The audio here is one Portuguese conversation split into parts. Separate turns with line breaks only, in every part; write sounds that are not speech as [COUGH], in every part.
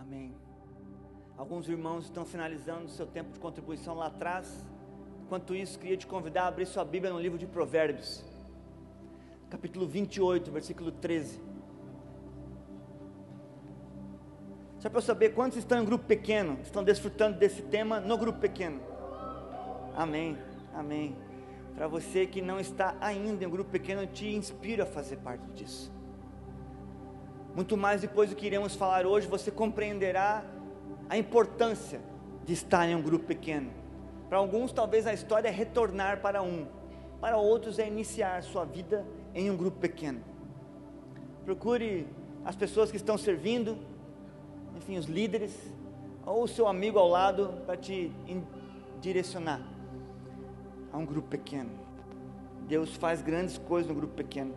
Amém. Alguns irmãos estão finalizando seu tempo de contribuição lá atrás. Enquanto isso, queria te convidar a abrir sua Bíblia no livro de Provérbios, capítulo 28, versículo 13. Só para eu saber quantos estão em grupo pequeno, estão desfrutando desse tema no grupo pequeno. Amém, amém. Para você que não está ainda em grupo pequeno, eu te inspiro a fazer parte disso. Muito mais depois do que iremos falar hoje, você compreenderá a importância de estar em um grupo pequeno. Para alguns, talvez a história é retornar para um, para outros, é iniciar sua vida em um grupo pequeno. Procure as pessoas que estão servindo, enfim, os líderes, ou o seu amigo ao lado, para te direcionar a um grupo pequeno. Deus faz grandes coisas no grupo pequeno.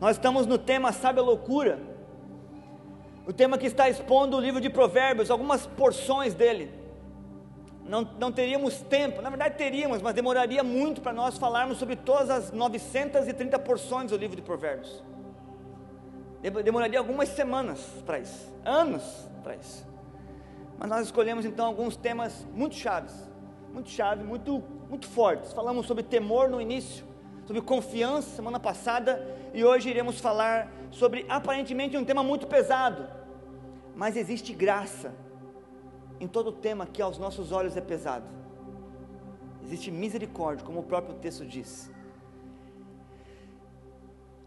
Nós estamos no tema Sabe a Loucura, o tema que está expondo o livro de Provérbios, algumas porções dele. Não, não teríamos tempo, na verdade teríamos, mas demoraria muito para nós falarmos sobre todas as 930 porções do livro de Provérbios. Demoraria algumas semanas para isso, anos para isso. Mas nós escolhemos então alguns temas muito chaves, muito chave, muito, muito fortes. Falamos sobre temor no início, sobre confiança semana passada e hoje iremos falar sobre aparentemente um tema muito pesado, mas existe graça em todo tema que aos nossos olhos é pesado. Existe misericórdia, como o próprio texto diz.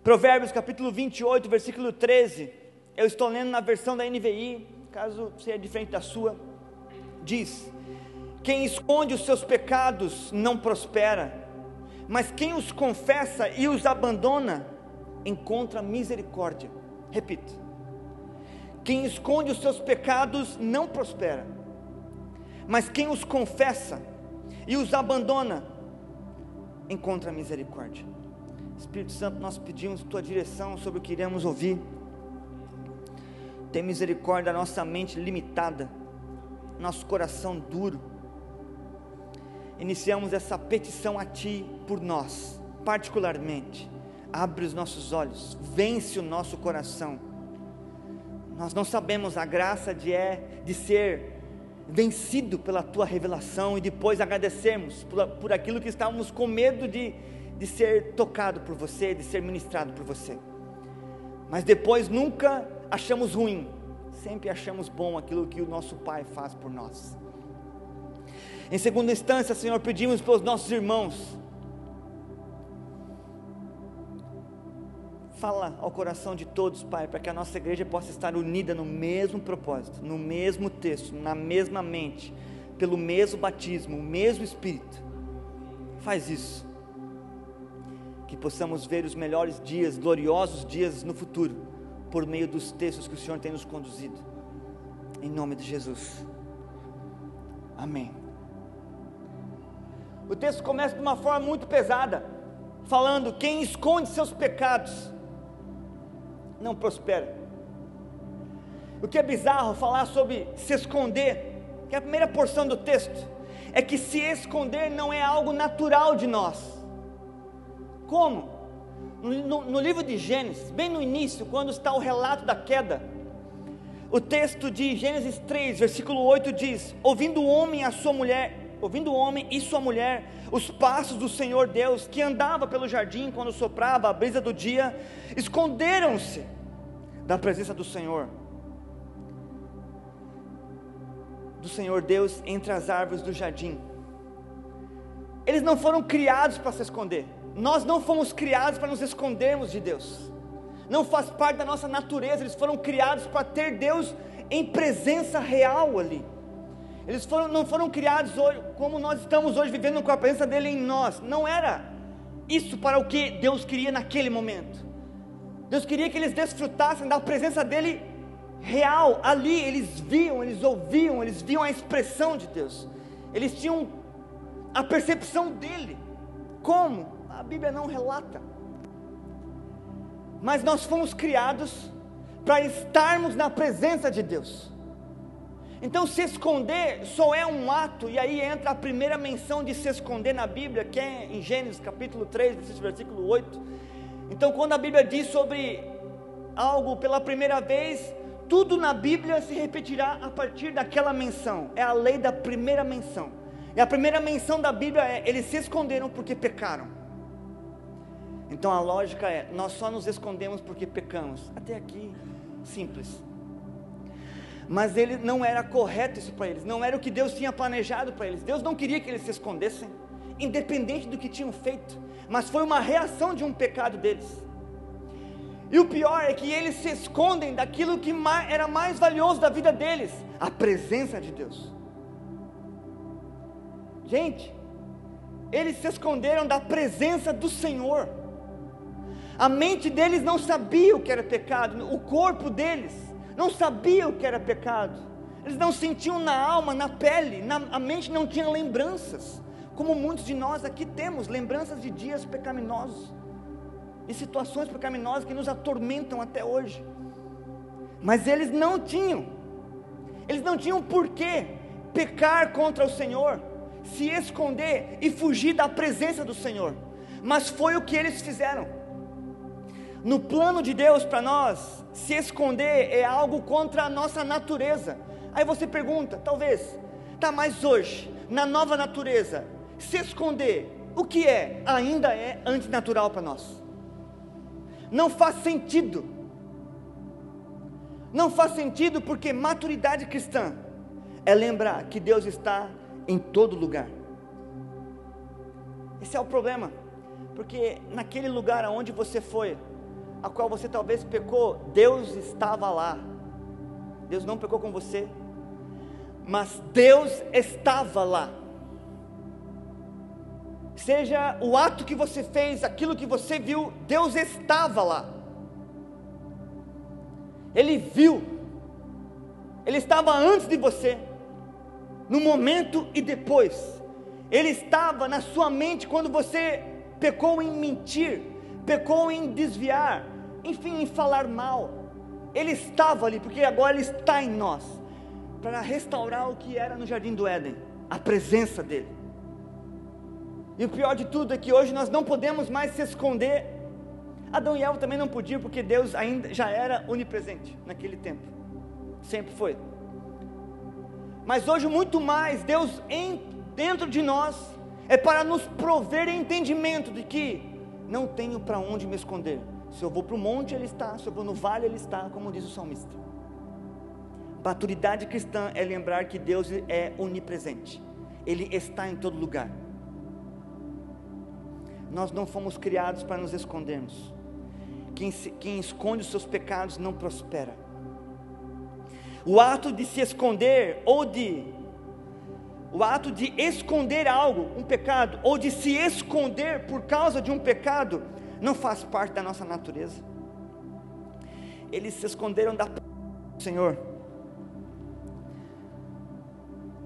Provérbios capítulo 28, versículo 13. Eu estou lendo na versão da NVI, caso seja diferente da sua. Diz: Quem esconde os seus pecados não prospera, mas quem os confessa e os abandona encontra misericórdia. Repito: Quem esconde os seus pecados não prospera, mas quem os confessa e os abandona encontra misericórdia. Espírito Santo, nós pedimos tua direção sobre o que iremos ouvir. Tem misericórdia da nossa mente limitada, nosso coração duro. Iniciamos essa petição a Ti por nós, particularmente. Abre os nossos olhos, vence o nosso coração. Nós não sabemos a graça de é de ser vencido pela Tua revelação e depois agradecermos por, por aquilo que estávamos com medo de de ser tocado por você, de ser ministrado por você. Mas depois nunca achamos ruim, sempre achamos bom aquilo que o nosso Pai faz por nós. Em segunda instância, Senhor, pedimos pelos nossos irmãos. Fala ao coração de todos, Pai, para que a nossa igreja possa estar unida no mesmo propósito, no mesmo texto, na mesma mente, pelo mesmo batismo, o mesmo Espírito. Faz isso que possamos ver os melhores dias, gloriosos dias no futuro, por meio dos textos que o Senhor tem nos conduzido. Em nome de Jesus. Amém. O texto começa de uma forma muito pesada, falando: quem esconde seus pecados não prospera. O que é bizarro falar sobre se esconder, que é a primeira porção do texto, é que se esconder não é algo natural de nós. Como? No, no, livro de Gênesis, bem no início, quando está o relato da queda, o texto de Gênesis 3, versículo 8 diz: Ouvindo o homem a sua mulher, ouvindo o homem e sua mulher, os passos do Senhor Deus, que andava pelo jardim quando soprava a brisa do dia, esconderam-se da presença do Senhor, do Senhor Deus entre as árvores do jardim. Eles não foram criados para se esconder. Nós não fomos criados para nos escondermos de Deus. Não faz parte da nossa natureza. Eles foram criados para ter Deus em presença real ali. Eles foram, não foram criados hoje, como nós estamos hoje vivendo com a presença dele em nós. Não era isso para o que Deus queria naquele momento. Deus queria que eles desfrutassem da presença dele real ali. Eles viam, eles ouviam, eles viam a expressão de Deus. Eles tinham a percepção dele. Como? a Bíblia não relata. Mas nós fomos criados para estarmos na presença de Deus. Então, se esconder só é um ato, e aí entra a primeira menção de se esconder na Bíblia, que é em Gênesis capítulo 3, versículo 8. Então, quando a Bíblia diz sobre algo pela primeira vez, tudo na Bíblia se repetirá a partir daquela menção. É a lei da primeira menção. E a primeira menção da Bíblia é: eles se esconderam porque pecaram. Então a lógica é: nós só nos escondemos porque pecamos. Até aqui, simples. Mas ele não era correto isso para eles, não era o que Deus tinha planejado para eles. Deus não queria que eles se escondessem, independente do que tinham feito, mas foi uma reação de um pecado deles. E o pior é que eles se escondem daquilo que era mais valioso da vida deles, a presença de Deus. Gente, eles se esconderam da presença do Senhor. A mente deles não sabia o que era pecado, o corpo deles não sabiam o que era pecado, eles não sentiam na alma, na pele, na, a mente não tinha lembranças, como muitos de nós aqui temos, lembranças de dias pecaminosos, e situações pecaminosas que nos atormentam até hoje, mas eles não tinham, eles não tinham por que pecar contra o Senhor, se esconder e fugir da presença do Senhor, mas foi o que eles fizeram. No plano de Deus para nós, se esconder é algo contra a nossa natureza. Aí você pergunta, talvez, tá, mas hoje, na nova natureza, se esconder, o que é? Ainda é antinatural para nós. Não faz sentido. Não faz sentido porque maturidade cristã é lembrar que Deus está em todo lugar. Esse é o problema, porque naquele lugar aonde você foi, a qual você talvez pecou, Deus estava lá. Deus não pecou com você, mas Deus estava lá. Seja o ato que você fez, aquilo que você viu, Deus estava lá. Ele viu, Ele estava antes de você, no momento e depois. Ele estava na sua mente quando você pecou em mentir, pecou em desviar, enfim, em falar mal. Ele estava ali, porque agora Ele está em nós, para restaurar o que era no jardim do Éden, a presença dEle. E o pior de tudo é que hoje nós não podemos mais se esconder. Adão e Eva também não podiam, porque Deus ainda já era onipresente naquele tempo, sempre foi. Mas hoje, muito mais, Deus em, dentro de nós, é para nos prover entendimento de que não tenho para onde me esconder. Se eu vou para o monte, Ele está. Se eu vou no vale, Ele está, como diz o salmista. Maturidade cristã é lembrar que Deus é onipresente. Ele está em todo lugar. Nós não fomos criados para nos escondermos. Quem, se, quem esconde os seus pecados não prospera. O ato de se esconder ou de o ato de esconder algo, um pecado, ou de se esconder por causa de um pecado, não faz parte da nossa natureza. Eles se esconderam da Senhor.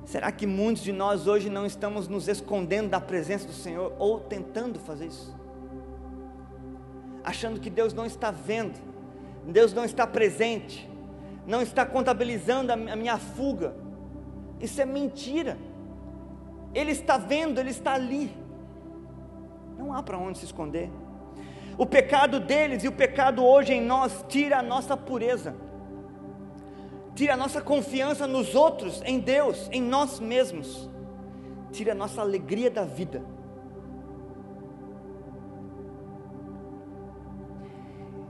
Será que muitos de nós hoje não estamos nos escondendo da presença do Senhor ou tentando fazer isso? Achando que Deus não está vendo, Deus não está presente, não está contabilizando a minha fuga. Isso é mentira. Ele está vendo, Ele está ali. Não há para onde se esconder. O pecado deles e o pecado hoje em nós tira a nossa pureza, tira a nossa confiança nos outros, em Deus, em nós mesmos, tira a nossa alegria da vida.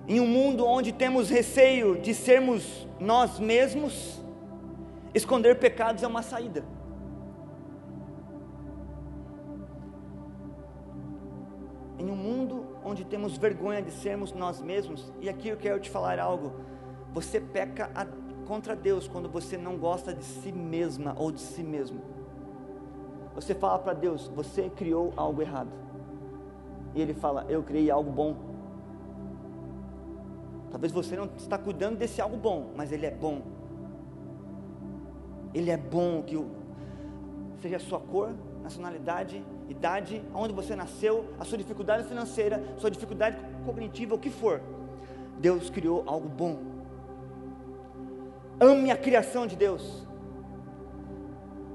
Em um mundo onde temos receio de sermos nós mesmos, esconder pecados é uma saída. em um mundo onde temos vergonha de sermos nós mesmos, e aqui eu quero te falar algo: você peca a, contra Deus quando você não gosta de si mesma ou de si mesmo. Você fala para Deus: você criou algo errado, e Ele fala: eu criei algo bom. Talvez você não está cuidando desse algo bom, mas Ele é bom. Ele é bom que o, seja a sua cor, nacionalidade, idade, onde você nasceu, a sua dificuldade financeira, sua dificuldade cognitiva, o que for. Deus criou algo bom. Ame a criação de Deus.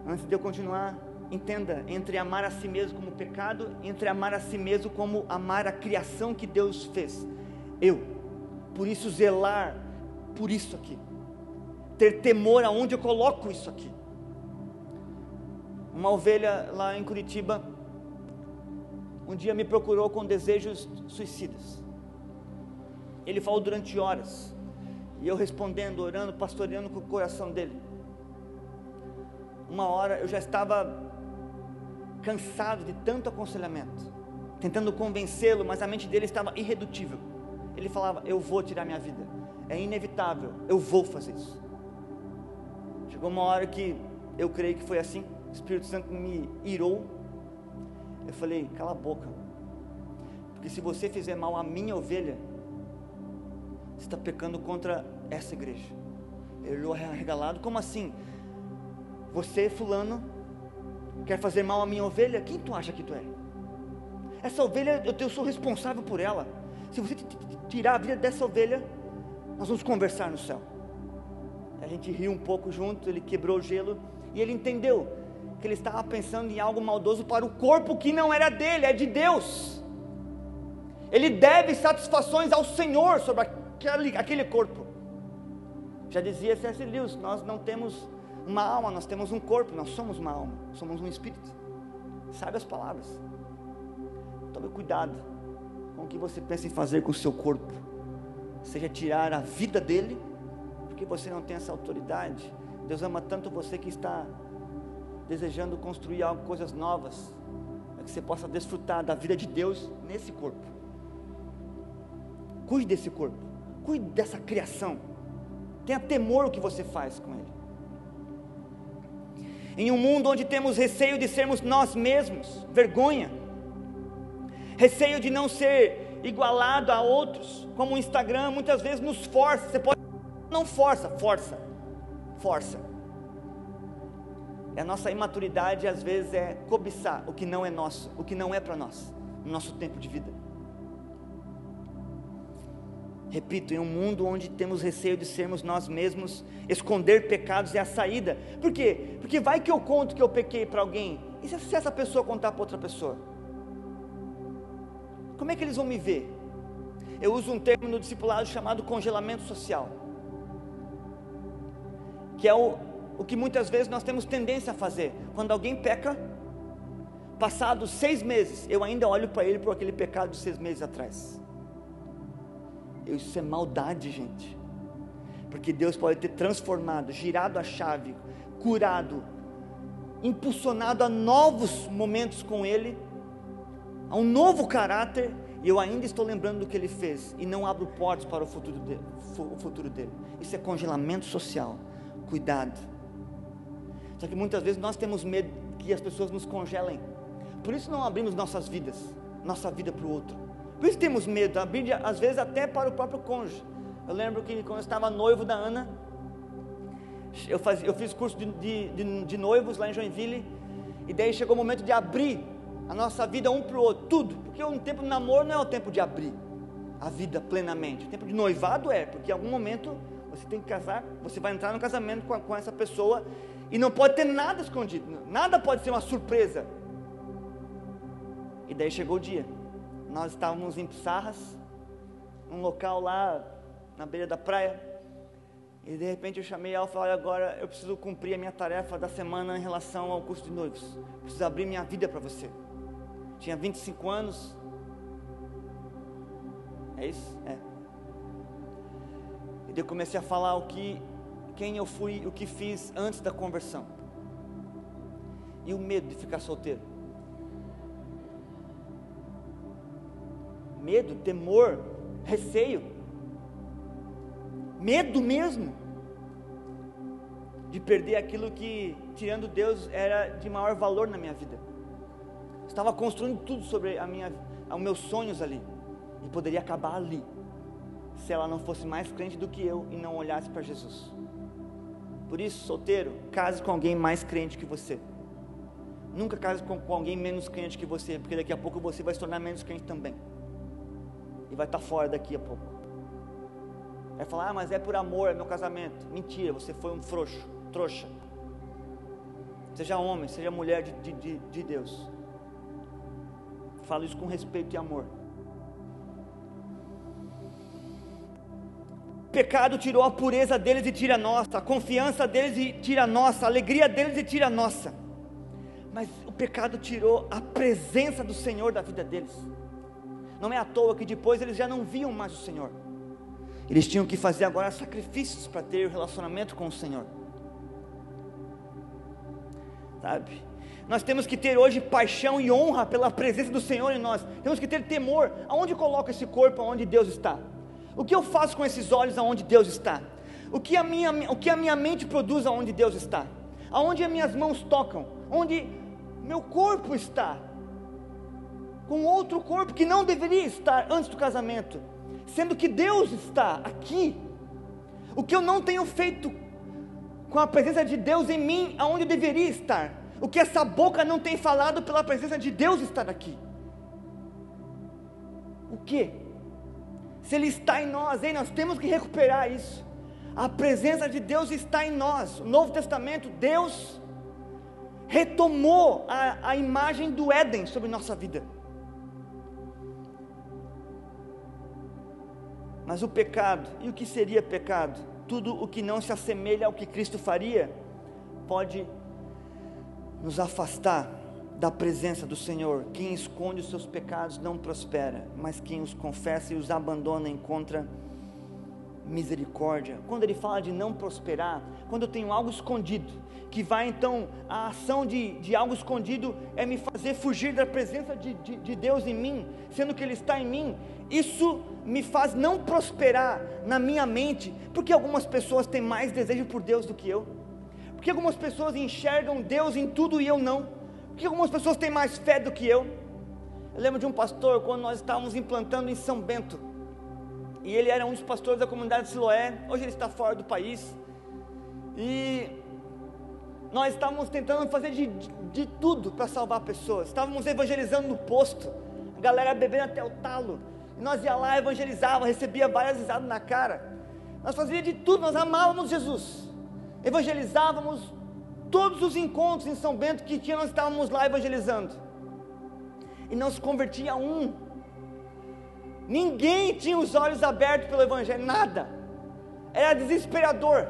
Antes de eu continuar, entenda: entre amar a si mesmo como pecado, entre amar a si mesmo como amar a criação que Deus fez. Eu, por isso, zelar por isso aqui, ter temor aonde eu coloco isso aqui. Uma ovelha lá em Curitiba, um dia me procurou com desejos suicidas. Ele falou durante horas, e eu respondendo, orando, pastoreando com o coração dele. Uma hora eu já estava cansado de tanto aconselhamento, tentando convencê-lo, mas a mente dele estava irredutível. Ele falava: Eu vou tirar minha vida, é inevitável, eu vou fazer isso. Chegou uma hora que eu creio que foi assim, o Espírito Santo me irou. Eu falei: Cala a boca, porque se você fizer mal à minha ovelha, você está pecando contra essa igreja. Ele olhou regalado: Como assim? Você, Fulano, quer fazer mal à minha ovelha? Quem tu acha que tu é? Essa ovelha, eu, eu sou responsável por ela. Se você tirar a vida dessa ovelha, nós vamos conversar no céu. A gente riu um pouco junto, ele quebrou o gelo e ele entendeu que ele estava pensando em algo maldoso para o corpo que não era dele, é de Deus. Ele deve satisfações ao Senhor sobre aquele, aquele corpo. Já dizia C.S. Lewis: nós não temos uma alma, nós temos um corpo, nós somos uma alma, somos um espírito. Sabe as palavras. Tome cuidado com o que você pensa em fazer com o seu corpo. Seja tirar a vida dele, porque você não tem essa autoridade. Deus ama tanto você que está desejando construir algo, coisas novas, para que você possa desfrutar da vida de Deus nesse corpo. Cuide desse corpo, cuide dessa criação. Tenha temor o que você faz com ele. Em um mundo onde temos receio de sermos nós mesmos, vergonha, receio de não ser igualado a outros, como o Instagram muitas vezes nos força. Você pode não força, força, força. A nossa imaturidade às vezes é cobiçar o que não é nosso, o que não é para nós, no nosso tempo de vida. Repito, em um mundo onde temos receio de sermos nós mesmos, esconder pecados é a saída. Por quê? Porque vai que eu conto que eu pequei para alguém, e se essa pessoa contar para outra pessoa? Como é que eles vão me ver? Eu uso um termo no discipulado chamado congelamento social, que é o, o que muitas vezes nós temos tendência a fazer. Quando alguém peca, passados seis meses, eu ainda olho para ele por aquele pecado de seis meses atrás. Isso é maldade, gente. Porque Deus pode ter transformado, girado a chave, curado, impulsionado a novos momentos com Ele, a um novo caráter, e eu ainda estou lembrando do que Ele fez, e não abro portas para o futuro dele. O futuro dele. Isso é congelamento social. Cuidado. Só que muitas vezes nós temos medo que as pessoas nos congelem. Por isso não abrimos nossas vidas, nossa vida para o outro. Por isso temos medo, a Bíblia, às vezes até para o próprio cônjuge. Eu lembro que quando eu estava noivo da Ana, eu, faz, eu fiz curso de, de, de, de noivos lá em Joinville, e daí chegou o momento de abrir a nossa vida um para o outro, tudo, porque o tempo de namoro não é o tempo de abrir a vida plenamente, o tempo de noivado é, porque em algum momento você tem que casar, você vai entrar no casamento com, com essa pessoa, e não pode ter nada escondido, nada pode ser uma surpresa. E daí chegou o dia nós estávamos em Pissarras, um local lá na beira da praia, e de repente eu chamei ela e falei, agora eu preciso cumprir a minha tarefa da semana em relação ao curso de noivos. Preciso abrir minha vida para você. Tinha 25 anos. É isso? É. E daí eu comecei a falar o que, quem eu fui, o que fiz antes da conversão. E o medo de ficar solteiro. medo, temor, receio, medo mesmo de perder aquilo que, tirando Deus, era de maior valor na minha vida. Estava construindo tudo sobre a minha, os meus sonhos ali, e poderia acabar ali, se ela não fosse mais crente do que eu e não olhasse para Jesus. Por isso, solteiro, case com alguém mais crente que você. Nunca case com, com alguém menos crente que você, porque daqui a pouco você vai se tornar menos crente também e vai estar fora daqui a pouco. Vai falar, ah, mas é por amor, é meu casamento. Mentira, você foi um frouxo, trouxa. seja homem, seja mulher de, de, de Deus. Falo isso com respeito e amor. Pecado tirou a pureza deles e tira a nossa, a confiança deles e tira a nossa, a alegria deles e tira a nossa. Mas o pecado tirou a presença do Senhor da vida deles. Não é à toa que depois eles já não viam mais o Senhor. Eles tinham que fazer agora sacrifícios para ter o relacionamento com o Senhor. Sabe? Nós temos que ter hoje paixão e honra pela presença do Senhor em nós. Temos que ter temor. Aonde coloco esse corpo aonde Deus está? O que eu faço com esses olhos aonde Deus está? O que a minha, o que a minha mente produz aonde Deus está? Aonde as minhas mãos tocam? Onde meu corpo está? Com outro corpo que não deveria estar antes do casamento sendo que Deus está aqui. O que eu não tenho feito com a presença de Deus em mim, aonde eu deveria estar. O que essa boca não tem falado pela presença de Deus estar aqui. O que? Se Ele está em nós, hein, nós temos que recuperar isso. A presença de Deus está em nós. O Novo Testamento, Deus retomou a, a imagem do Éden sobre nossa vida. Mas o pecado, e o que seria pecado? Tudo o que não se assemelha ao que Cristo faria, pode nos afastar da presença do Senhor. Quem esconde os seus pecados não prospera, mas quem os confessa e os abandona encontra misericórdia. Quando ele fala de não prosperar, quando eu tenho algo escondido, que vai então, a ação de, de algo escondido é me fazer fugir da presença de, de, de Deus em mim, sendo que Ele está em mim, isso me faz não prosperar na minha mente, porque algumas pessoas têm mais desejo por Deus do que eu, porque algumas pessoas enxergam Deus em tudo e eu não, porque algumas pessoas têm mais fé do que eu. Eu lembro de um pastor, quando nós estávamos implantando em São Bento, e ele era um dos pastores da comunidade de Siloé, hoje ele está fora do país, e nós estávamos tentando fazer de, de, de tudo para salvar pessoas, estávamos evangelizando no posto, a galera bebendo até o talo, e nós ia lá, evangelizava, recebia várias risadas na cara. Nós fazíamos de tudo, nós amávamos Jesus. Evangelizávamos todos os encontros em São Bento que tinha, nós estávamos lá evangelizando. E não se convertia um. Ninguém tinha os olhos abertos pelo Evangelho, nada. Era desesperador.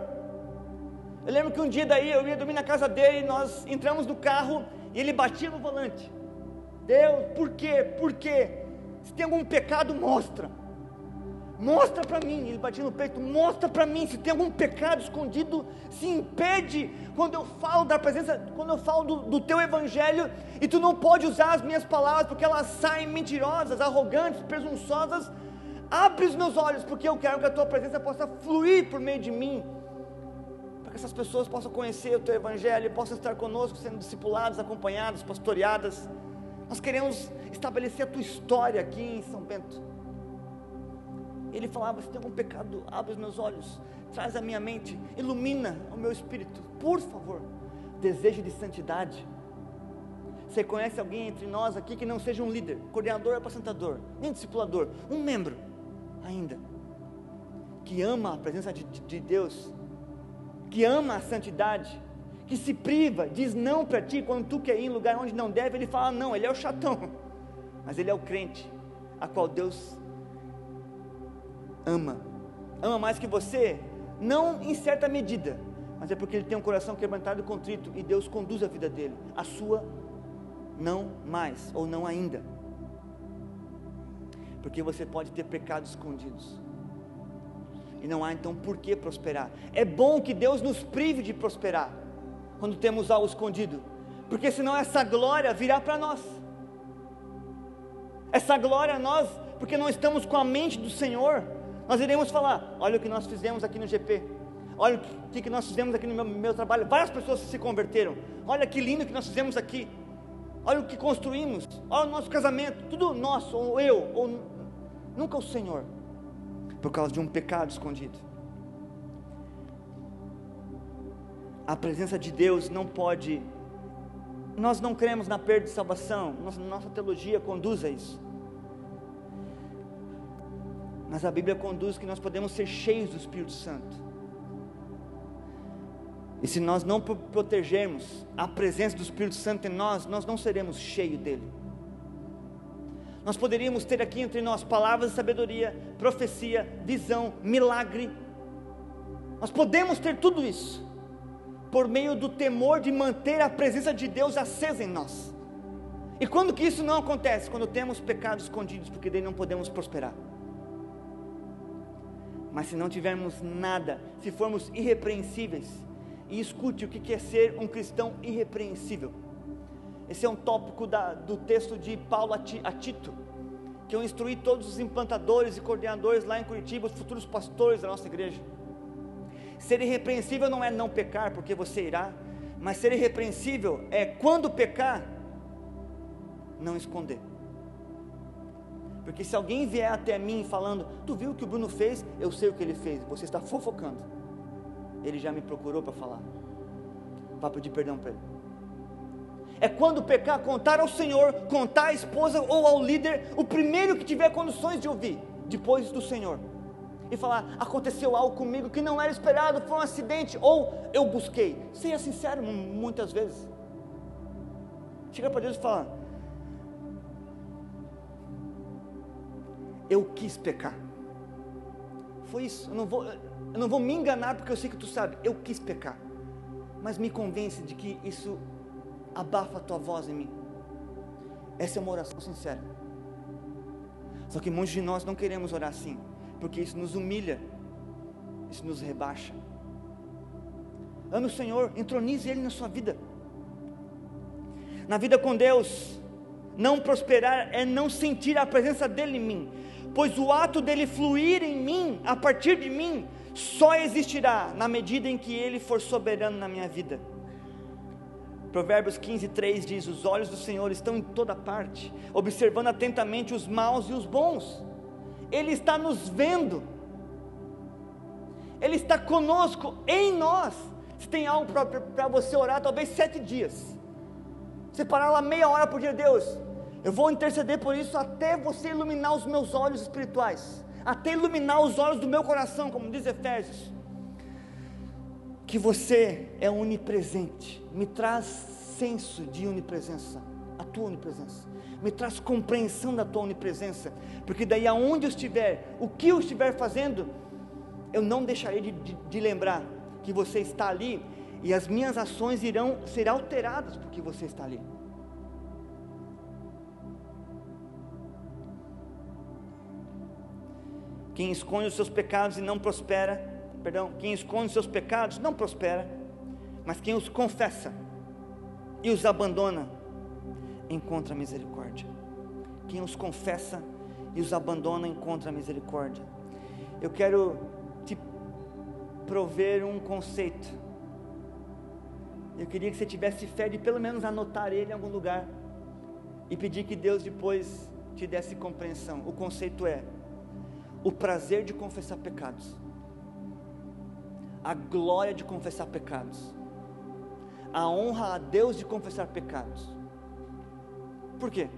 Eu lembro que um dia daí eu ia dormir na casa dele, nós entramos no carro e ele batia no volante. Deus, por quê? Por quê? Se tem algum pecado, mostra. Mostra para mim, ele batia no peito, mostra para mim se tem algum pecado escondido, se impede quando eu falo da presença, quando eu falo do, do, teu evangelho, e tu não pode usar as minhas palavras porque elas saem mentirosas, arrogantes, presunçosas. Abre os meus olhos, porque eu quero que a tua presença possa fluir por meio de mim, para que essas pessoas possam conhecer o teu evangelho e possam estar conosco, sendo discipuladas, acompanhadas, pastoreadas. Nós queremos estabelecer a tua história aqui em São Bento. Ele falava: se tem algum pecado, abre os meus olhos, traz a minha mente, ilumina o meu espírito, por favor. Desejo de santidade. Você conhece alguém entre nós aqui que não seja um líder, coordenador, apresentador, nem discipulador, um membro ainda, que ama a presença de, de Deus, que ama a santidade, que se priva, diz não para ti quando tu quer ir em lugar onde não deve, ele fala não, ele é o chatão, mas ele é o crente, a qual Deus ama, ama mais que você, não em certa medida, mas é porque ele tem um coração quebrantado e contrito, e Deus conduz a vida dele, a sua não mais, ou não ainda, porque você pode ter pecados escondidos, e não há então por que prosperar. É bom que Deus nos prive de prosperar, quando temos algo escondido, porque senão essa glória virá para nós. Essa glória nós, porque não estamos com a mente do Senhor, nós iremos falar: olha o que nós fizemos aqui no GP, olha o que, que nós fizemos aqui no meu, meu trabalho. Várias pessoas se converteram. Olha que lindo que nós fizemos aqui. Olha o que construímos. Olha o nosso casamento. Tudo nosso, ou eu, ou nunca o Senhor, por causa de um pecado escondido. a presença de Deus não pode. Nós não cremos na perda de salvação, nossa, nossa teologia conduz a isso. Mas a Bíblia conduz que nós podemos ser cheios do Espírito Santo. E se nós não protegermos a presença do Espírito Santo em nós, nós não seremos cheios dele. Nós poderíamos ter aqui entre nós palavras de sabedoria, profecia, visão, milagre. Nós podemos ter tudo isso por meio do temor de manter a presença de Deus acesa em nós. E quando que isso não acontece? Quando temos pecados escondidos, porque daí não podemos prosperar. Mas se não tivermos nada, se formos irrepreensíveis, e escute o que é ser um cristão irrepreensível. Esse é um tópico da, do texto de Paulo a Tito, que eu instruí todos os implantadores e coordenadores lá em Curitiba, os futuros pastores da nossa igreja. Ser irrepreensível não é não pecar, porque você irá, mas ser irrepreensível é quando pecar, não esconder. Porque se alguém vier até mim falando, tu viu o que o Bruno fez? Eu sei o que ele fez, você está fofocando. Ele já me procurou para falar, para pedir perdão para ele. É quando pecar, contar ao Senhor, contar à esposa ou ao líder, o primeiro que tiver condições de ouvir, depois do Senhor e falar: aconteceu algo comigo que não era esperado, foi um acidente, ou eu busquei. Seja sincero muitas vezes. Chega para Deus e fala: Eu quis pecar. Foi isso. Eu não vou, eu não vou me enganar porque eu sei que tu sabe. Eu quis pecar. Mas me convence de que isso abafa a tua voz em mim. Essa é uma oração sincera. Só que muitos de nós não queremos orar assim porque isso nos humilha, isso nos rebaixa. Ame o Senhor, entronize Ele na sua vida. Na vida com Deus, não prosperar é não sentir a presença dEle em mim, pois o ato dele fluir em mim, a partir de mim, só existirá na medida em que Ele for soberano na minha vida. Provérbios 15, 3 diz: Os olhos do Senhor estão em toda parte, observando atentamente os maus e os bons. Ele está nos vendo, Ele está conosco, em nós. Se tem algo para você orar, talvez sete dias, separar lá meia hora por dia, Deus, eu vou interceder por isso até você iluminar os meus olhos espirituais, até iluminar os olhos do meu coração, como diz Efésios. Que você é onipresente, me traz senso de onipresença, a tua onipresença me traz compreensão da tua onipresença, porque daí aonde eu estiver, o que eu estiver fazendo, eu não deixarei de, de, de lembrar que você está ali e as minhas ações irão ser alteradas porque você está ali. Quem esconde os seus pecados e não prospera, perdão, quem esconde os seus pecados não prospera, mas quem os confessa e os abandona encontra misericórdia. Quem os confessa e os abandona encontra misericórdia. Eu quero te prover um conceito. Eu queria que você tivesse fé de pelo menos anotar ele em algum lugar e pedir que Deus depois te desse compreensão. O conceito é o prazer de confessar pecados, a glória de confessar pecados, a honra a Deus de confessar pecados por quê?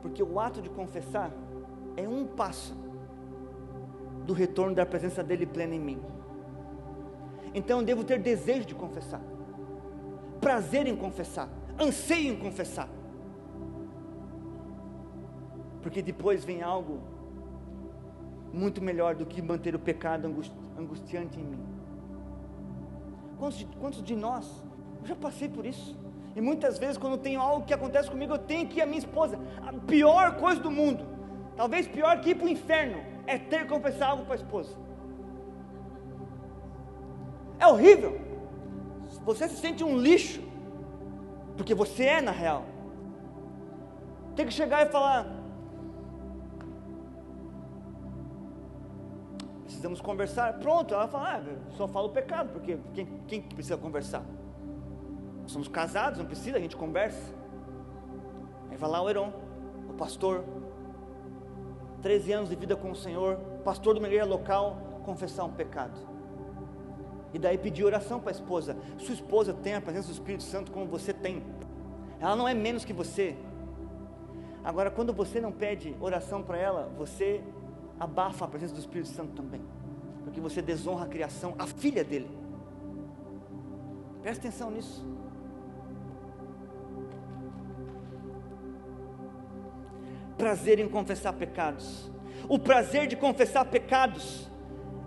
Porque o ato de confessar é um passo do retorno da presença dele plena em mim. Então eu devo ter desejo de confessar, prazer em confessar, anseio em confessar. Porque depois vem algo muito melhor do que manter o pecado angustiante em mim. Quantos de, quantos de nós? Eu já passei por isso. E muitas vezes, quando tenho algo que acontece comigo, eu tenho que ir à minha esposa. A pior coisa do mundo, talvez pior que ir para o inferno, é ter que confessar algo para a esposa. É horrível. Você se sente um lixo, porque você é na real. Tem que chegar e falar: precisamos conversar. Pronto, ela fala: ah, só fala o pecado, porque quem, quem precisa conversar? somos casados, não precisa, a gente conversa. Aí vai lá o Heron, o pastor, 13 anos de vida com o Senhor, pastor de uma igreja local, confessar um pecado. E daí pedir oração para a esposa. Sua esposa tem a presença do Espírito Santo como você tem. Ela não é menos que você. Agora, quando você não pede oração para ela, você abafa a presença do Espírito Santo também. Porque você desonra a criação, a filha dele. Presta atenção nisso. Prazer em confessar pecados. O prazer de confessar pecados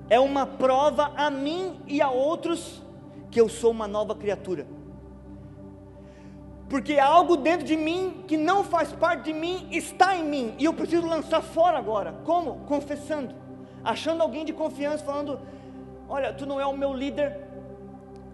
é uma prova a mim e a outros que eu sou uma nova criatura. Porque algo dentro de mim que não faz parte de mim está em mim e eu preciso lançar fora agora. Como? Confessando, achando alguém de confiança, falando: Olha, tu não é o meu líder,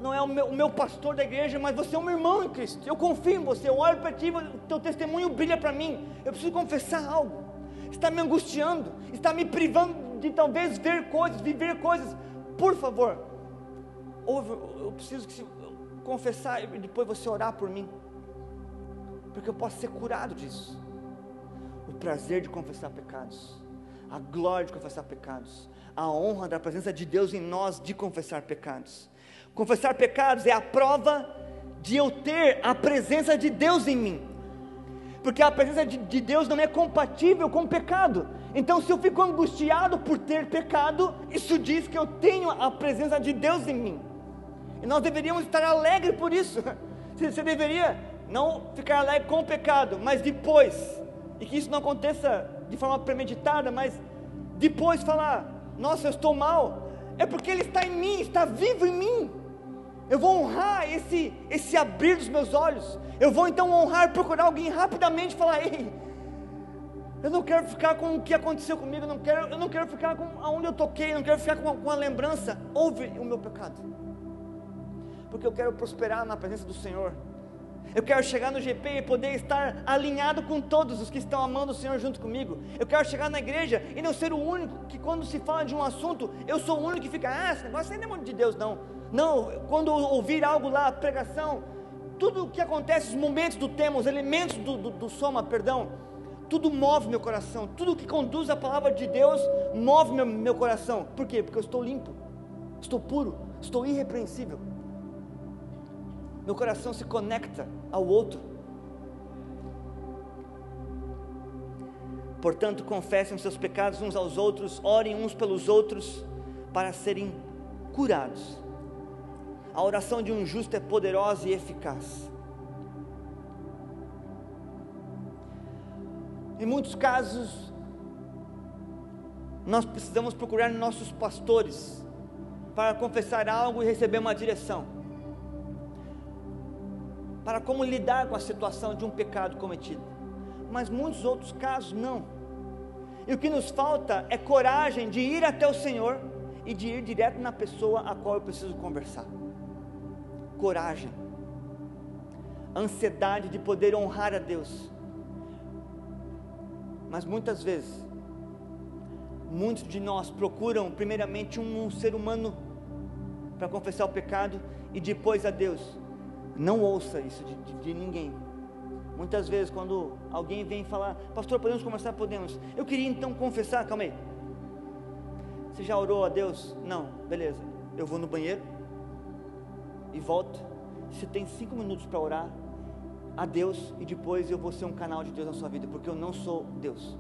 não é o meu, o meu, pastor da igreja, mas você é um irmão em Cristo. Eu confio em você, eu olho para ti, o teu testemunho brilha para mim. Eu preciso confessar algo. Está me angustiando, está me privando de talvez ver coisas, viver coisas. Por favor, ouve, eu preciso que confessar e depois você orar por mim, porque eu posso ser curado disso. O prazer de confessar pecados, a glória de confessar pecados, a honra da presença de Deus em nós de confessar pecados. Confessar pecados é a prova de eu ter a presença de Deus em mim. Porque a presença de, de Deus não é compatível com o pecado. Então, se eu fico angustiado por ter pecado, isso diz que eu tenho a presença de Deus em mim. E nós deveríamos estar alegres por isso. [LAUGHS] Você deveria não ficar alegre com o pecado, mas depois, e que isso não aconteça de forma premeditada, mas depois falar: Nossa, eu estou mal, é porque Ele está em mim, está vivo em mim. Eu vou honrar esse, esse abrir dos meus olhos. Eu vou então honrar, procurar alguém rapidamente e falar: Ei, eu não quero ficar com o que aconteceu comigo, eu não quero, eu não quero ficar com aonde eu toquei, eu não quero ficar com a, com a lembrança. Ouve o meu pecado, porque eu quero prosperar na presença do Senhor. Eu quero chegar no GP e poder estar alinhado com todos os que estão amando o Senhor junto comigo. Eu quero chegar na igreja e não ser o único que, quando se fala de um assunto, eu sou o único que fica, ah, esse negócio não é de Deus, não. Não, quando ouvir algo lá, pregação, tudo o que acontece, os momentos do tema, os elementos do, do, do soma, perdão, tudo move meu coração, tudo que conduz a palavra de Deus move meu, meu coração. Por quê? Porque eu estou limpo, estou puro, estou irrepreensível. Meu coração se conecta ao outro. Portanto, confessem seus pecados uns aos outros, orem uns pelos outros para serem curados. A oração de um justo é poderosa e eficaz. Em muitos casos, nós precisamos procurar nossos pastores para confessar algo e receber uma direção. Para como lidar com a situação de um pecado cometido. Mas muitos outros casos não. E o que nos falta é coragem de ir até o Senhor e de ir direto na pessoa a qual eu preciso conversar coragem, ansiedade de poder honrar a Deus. Mas muitas vezes, muitos de nós procuram primeiramente um, ser humano para confessar o pecado e depois a Deus. Não ouça isso de, de, de ninguém. Muitas vezes, quando alguém vem falar, pastor, podemos conversar? Podemos. Eu queria então confessar, calma aí. Você já orou a Deus? Não, beleza. Eu vou no banheiro, e volto. Você tem cinco minutos para orar a Deus e depois eu vou ser um canal de Deus na sua vida, porque eu não sou Deus.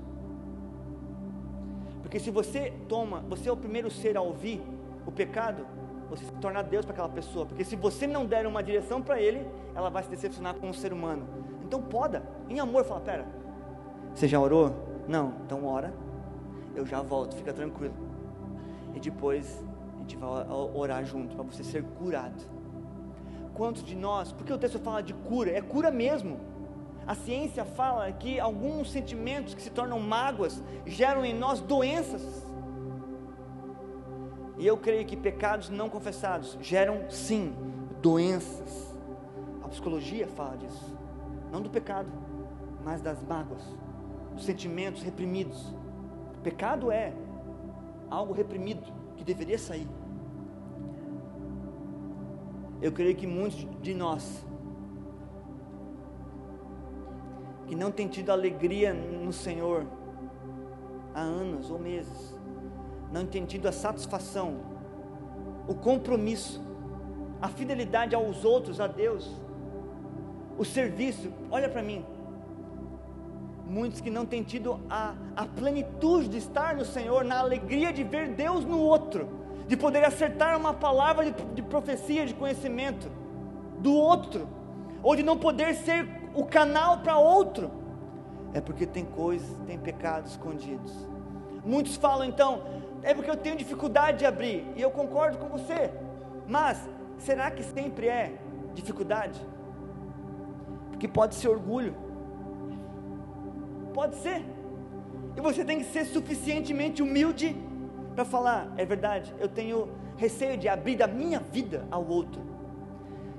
Porque se você toma, você é o primeiro ser a ouvir o pecado, você se torna Deus para aquela pessoa. Porque se você não der uma direção para ele, ela vai se decepcionar com o ser humano. Então poda, em amor, fala: Pera, você já orou? Não, então ora, eu já volto, fica tranquilo. E depois a gente vai orar junto para você ser curado quantos de nós, porque o texto fala de cura, é cura mesmo. A ciência fala que alguns sentimentos que se tornam mágoas geram em nós doenças. E eu creio que pecados não confessados geram sim doenças. A psicologia fala disso. Não do pecado, mas das mágoas, dos sentimentos reprimidos. Pecado é algo reprimido que deveria sair. Eu creio que muitos de nós que não têm tido alegria no Senhor há anos ou meses, não têm tido a satisfação, o compromisso, a fidelidade aos outros, a Deus, o serviço. Olha para mim, muitos que não têm tido a, a plenitude de estar no Senhor, na alegria de ver Deus no outro de poder acertar uma palavra de, de profecia, de conhecimento. do outro, ou de não poder ser o canal para outro, é porque tem coisas, tem pecados escondidos. Muitos falam então, é porque eu tenho dificuldade de abrir, e eu concordo com você, mas será que sempre é dificuldade? Porque pode ser orgulho, pode ser, e você tem que ser suficientemente humilde para falar: é verdade, eu tenho receio de abrir da minha vida ao outro.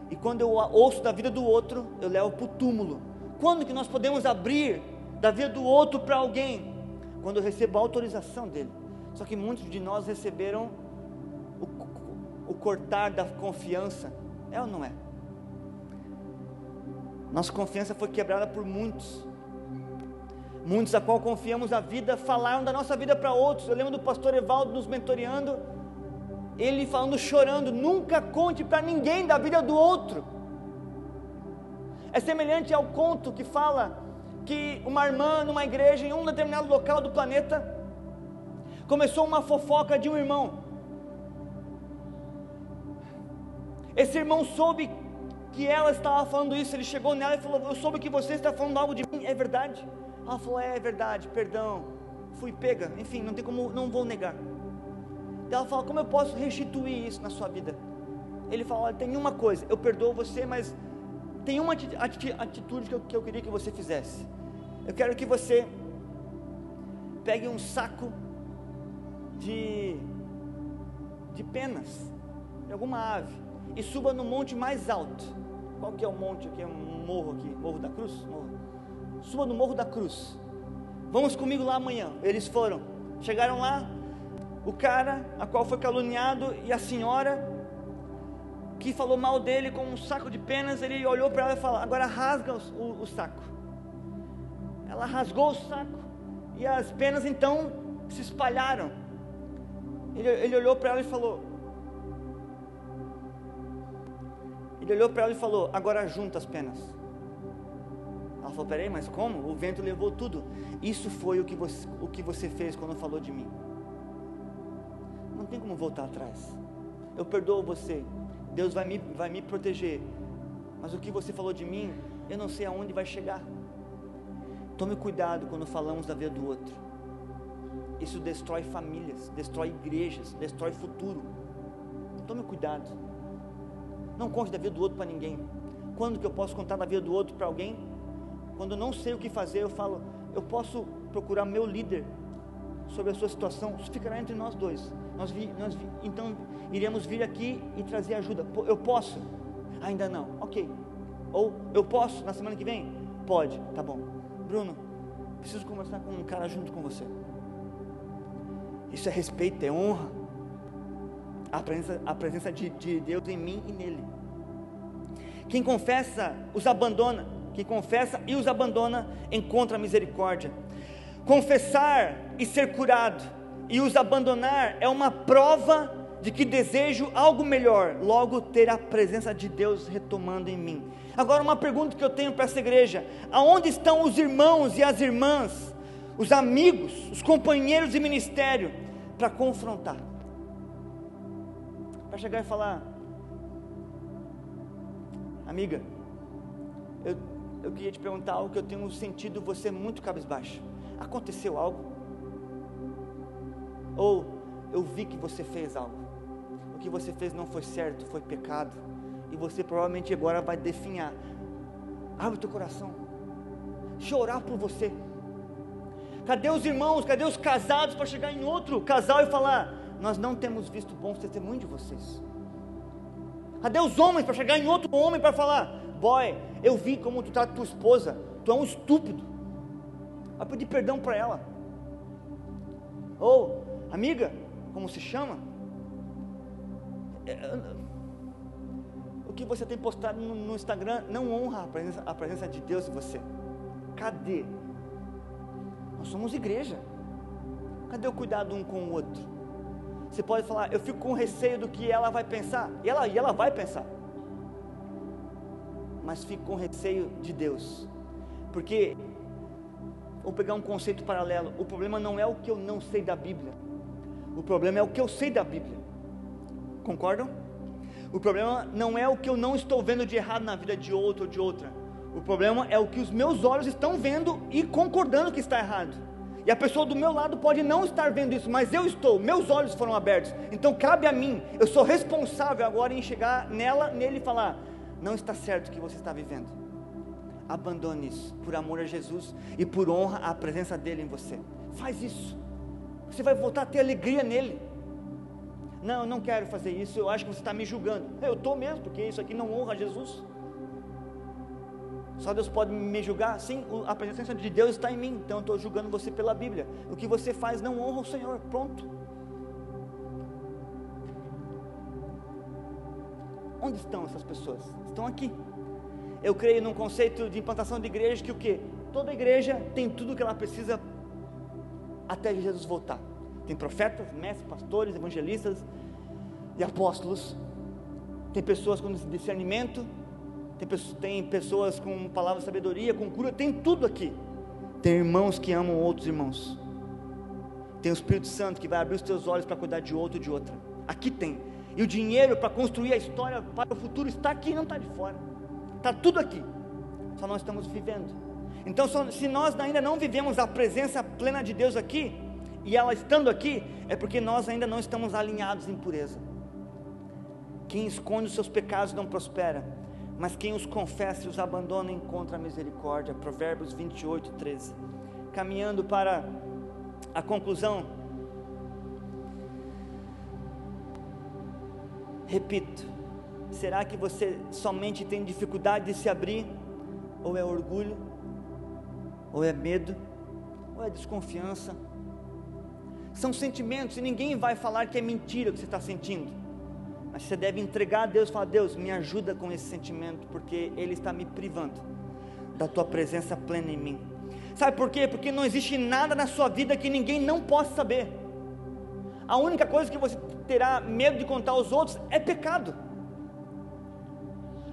E quando eu ouço da vida do outro, eu levo para o túmulo. Quando que nós podemos abrir da vida do outro para alguém? Quando eu recebo a autorização dele. Só que muitos de nós receberam o, o cortar da confiança. É ou não é? Nossa confiança foi quebrada por muitos. Muitos a qual confiamos a vida falaram da nossa vida para outros. Eu lembro do pastor Evaldo nos mentoreando, ele falando chorando: nunca conte para ninguém da vida do outro. É semelhante ao conto que fala que uma irmã numa igreja em um determinado local do planeta começou uma fofoca de um irmão. Esse irmão soube que ela estava falando isso, ele chegou nela e falou: Eu soube que você está falando algo de mim, é verdade? Ela falou: É, é verdade, perdão, fui pega, enfim, não tem como, não vou negar. Ela fala: Como eu posso restituir isso na sua vida? Ele fala: Olha, tem uma coisa, eu perdoo você, mas tem uma atitude que eu, que eu queria que você fizesse. Eu quero que você pegue um saco de, de penas de alguma ave e suba no monte mais alto qual que é o monte aqui? É um morro aqui, Morro da Cruz? Morro. Suba no Morro da Cruz. Vamos comigo lá amanhã. Eles foram. Chegaram lá, o cara a qual foi caluniado e a senhora que falou mal dele com um saco de penas, ele olhou para ela e falou: Agora rasga o, o, o saco. Ela rasgou o saco e as penas então se espalharam. Ele, ele olhou para ela e falou: Ele olhou para ela e falou: Agora junta as penas. Ela falou: Peraí, mas como? O vento levou tudo. Isso foi o que você, o que você fez quando falou de mim. Não tem como voltar atrás. Eu perdoo você. Deus vai me, vai me proteger. Mas o que você falou de mim, eu não sei aonde vai chegar. Tome cuidado quando falamos da vida do outro. Isso destrói famílias, destrói igrejas, destrói futuro. Tome cuidado. Não conte da vida do outro para ninguém. Quando que eu posso contar da vida do outro para alguém? Quando eu não sei o que fazer, eu falo, eu posso procurar meu líder sobre a sua situação. Isso ficará entre nós dois. Nós, vi, nós vi, então iremos vir aqui e trazer ajuda. Eu posso? Ainda não. Ok. Ou eu posso na semana que vem? Pode. Tá bom. Bruno, preciso conversar com um cara junto com você. Isso é respeito, é honra a presença, a presença de, de Deus em mim e nele. Quem confessa os abandona, quem confessa e os abandona encontra misericórdia. Confessar e ser curado e os abandonar é uma prova de que desejo algo melhor, logo ter a presença de Deus retomando em mim. Agora, uma pergunta que eu tenho para essa igreja: aonde estão os irmãos e as irmãs, os amigos, os companheiros de ministério, para confrontar? para chegar e falar: Amiga, eu, eu queria te perguntar algo que eu tenho sentido você muito cabisbaixo. Aconteceu algo? Ou eu vi que você fez algo? O que você fez não foi certo, foi pecado. E você provavelmente agora vai definhar. Abre o teu coração. Chorar por você. Cadê os irmãos? Cadê os casados para chegar em outro casal e falar: nós não temos visto bons testemunhos de vocês. Cadê os homens para chegar em outro homem para falar: Boy, eu vi como tu trata tua esposa, tu é um estúpido. Vai pedir perdão para ela. Ou, amiga, como se chama? É, o que você tem postado no, no Instagram não honra a presença, a presença de Deus em você. Cadê? Somos igreja. Cadê o cuidado um com o outro? Você pode falar, eu fico com receio do que ela vai pensar. E ela, e ela vai pensar. Mas fico com receio de Deus. Porque, vou pegar um conceito paralelo. O problema não é o que eu não sei da Bíblia. O problema é o que eu sei da Bíblia. Concordam? O problema não é o que eu não estou vendo de errado na vida de outro ou de outra. O problema é o que os meus olhos estão vendo e concordando que está errado. E a pessoa do meu lado pode não estar vendo isso, mas eu estou, meus olhos foram abertos. Então cabe a mim, eu sou responsável agora em chegar nela, nele e falar: não está certo o que você está vivendo. Abandone isso, por amor a Jesus e por honra à presença dele em você. Faz isso. Você vai voltar a ter alegria nele. Não, eu não quero fazer isso, eu acho que você está me julgando. Eu estou mesmo, porque isso aqui não honra a Jesus. Só Deus pode me julgar? Sim, a presença de Deus está em mim, então eu estou julgando você pela Bíblia. O que você faz não honra o Senhor, pronto. Onde estão essas pessoas? Estão aqui. Eu creio num conceito de implantação de igreja que o que? Toda igreja tem tudo o que ela precisa até Jesus voltar. Tem profetas, mestres, pastores, evangelistas e apóstolos. Tem pessoas com discernimento, tem pessoas, tem pessoas com palavra de sabedoria, com cura, tem tudo aqui. Tem irmãos que amam outros irmãos. Tem o Espírito Santo que vai abrir os teus olhos para cuidar de outro e de outra. Aqui tem. E o dinheiro para construir a história para o futuro está aqui, não está de fora. Está tudo aqui. Só nós estamos vivendo. Então, se nós ainda não vivemos a presença plena de Deus aqui, e ela estando aqui, é porque nós ainda não estamos alinhados em pureza. Quem esconde os seus pecados não prospera, mas quem os confessa e os abandona encontra a misericórdia. Provérbios 28, 13. Caminhando para a conclusão, repito, será que você somente tem dificuldade de se abrir? Ou é orgulho? Ou é medo? Ou é desconfiança? São sentimentos e ninguém vai falar que é mentira o que você está sentindo. Mas você deve entregar a Deus e falar: Deus, me ajuda com esse sentimento, porque Ele está me privando da tua presença plena em mim. Sabe por quê? Porque não existe nada na sua vida que ninguém não possa saber. A única coisa que você terá medo de contar aos outros é pecado.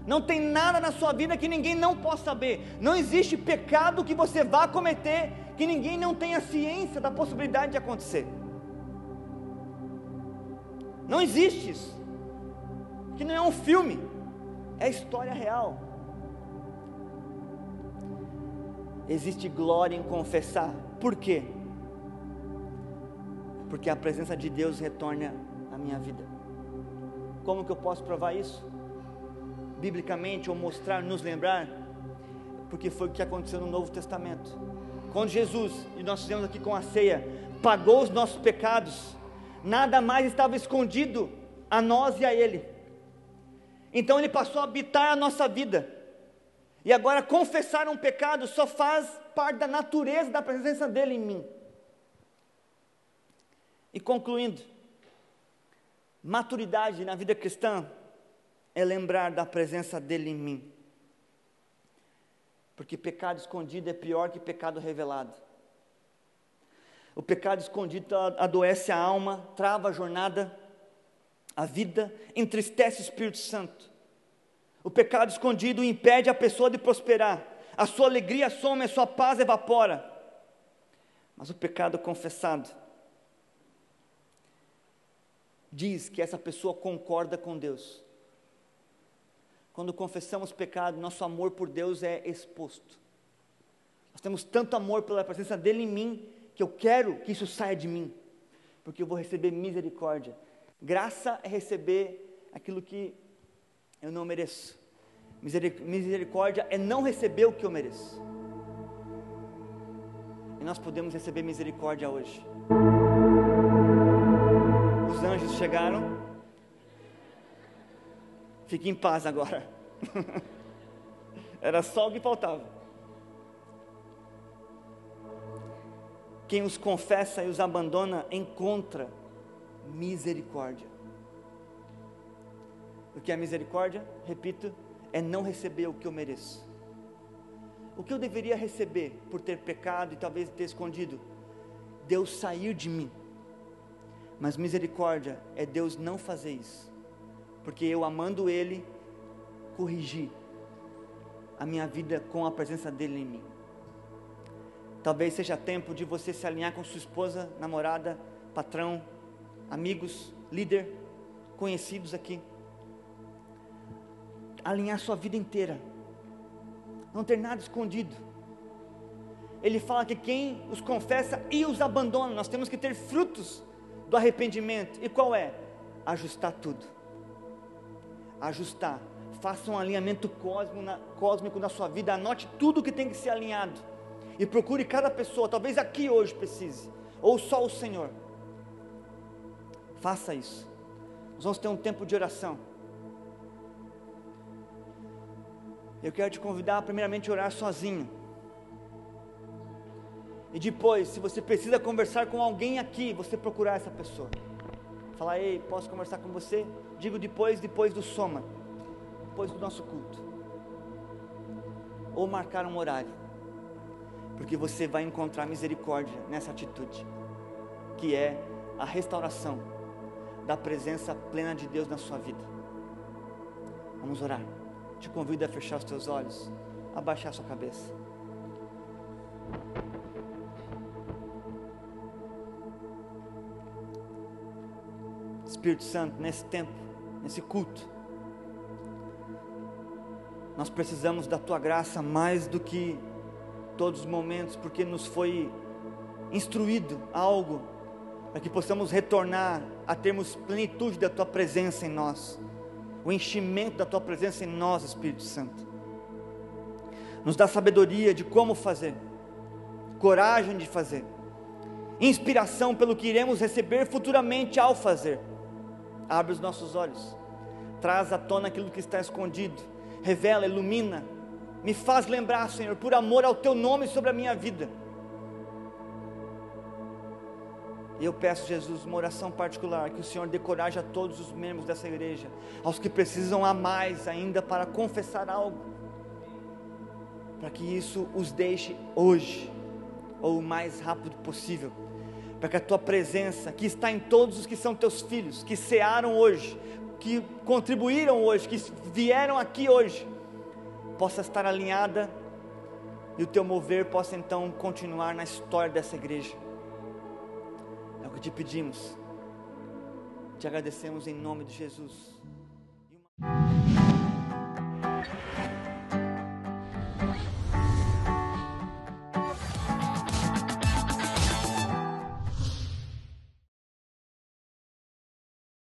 Não tem nada na sua vida que ninguém não possa saber. Não existe pecado que você vá cometer que ninguém não tenha ciência da possibilidade de acontecer. Não existe isso. Que não é um filme, é história real. Existe glória em confessar. Por quê? Porque a presença de Deus retorna à minha vida. Como que eu posso provar isso? Biblicamente, ou mostrar, nos lembrar, porque foi o que aconteceu no Novo Testamento quando Jesus, e nós fizemos aqui com a ceia, pagou os nossos pecados, nada mais estava escondido a nós e a Ele. Então Ele passou a habitar a nossa vida. E agora confessar um pecado só faz parte da natureza da presença dele em mim. E concluindo, maturidade na vida cristã é lembrar da presença dele em mim. Porque pecado escondido é pior que pecado revelado. O pecado escondido adoece a alma, trava a jornada, a vida, entristece o Espírito Santo. O pecado escondido impede a pessoa de prosperar, a sua alegria some, a sua paz evapora. Mas o pecado confessado diz que essa pessoa concorda com Deus quando confessamos pecado, nosso amor por Deus é exposto. Nós temos tanto amor pela presença dele em mim, que eu quero que isso saia de mim, porque eu vou receber misericórdia. Graça é receber aquilo que eu não mereço. Misericórdia é não receber o que eu mereço. E nós podemos receber misericórdia hoje. Os anjos chegaram Fique em paz agora. [LAUGHS] Era só o que faltava. Quem os confessa e os abandona encontra misericórdia. O que é misericórdia? Repito, é não receber o que eu mereço. O que eu deveria receber por ter pecado e talvez ter escondido? Deus sair de mim. Mas misericórdia é Deus não fazer isso porque eu amando Ele, corrigi a minha vida com a presença dEle em mim. Talvez seja tempo de você se alinhar com sua esposa, namorada, patrão, amigos, líder, conhecidos aqui. alinhar sua vida inteira, não ter nada escondido. Ele fala que quem os confessa e os abandona, nós temos que ter frutos do arrependimento. E qual é? Ajustar tudo. Ajustar. Faça um alinhamento cósmico na, sua vida, anote tudo que tem que ser alinhado. E procure cada pessoa, talvez aqui hoje precise, ou só o Senhor. Faça isso. Nós vamos ter um tempo de oração. Eu quero te convidar, primeiramente, a orar sozinho. E depois, se você precisa conversar com alguém aqui, você procurar essa pessoa. Falar, ei, posso conversar com você? Digo depois, depois do soma, depois do nosso culto. Ou marcar um horário. Porque você vai encontrar misericórdia nessa atitude, que é a restauração da presença plena de Deus na sua vida. Vamos orar. Te convido a fechar os teus olhos, abaixar a sua cabeça. Espírito Santo, nesse tempo, nesse culto, nós precisamos da tua graça mais do que todos os momentos, porque nos foi instruído algo para que possamos retornar a termos plenitude da tua presença em nós, o enchimento da tua presença em nós, Espírito Santo. Nos dá sabedoria de como fazer, coragem de fazer, inspiração pelo que iremos receber futuramente ao fazer. Abre os nossos olhos, traz à tona aquilo que está escondido, revela, ilumina, me faz lembrar, Senhor, por amor ao teu nome sobre a minha vida E eu peço, Jesus, uma oração particular, que o Senhor dê coragem a todos os membros dessa igreja, aos que precisam a mais ainda para confessar algo, para que isso os deixe hoje, ou o mais rápido possível, para que a tua presença, que está em todos os que são teus filhos, que cearam hoje, que contribuíram hoje, que vieram aqui hoje, possa estar alinhada e o teu mover possa então continuar na história dessa igreja o que te pedimos. Te agradecemos em nome de Jesus.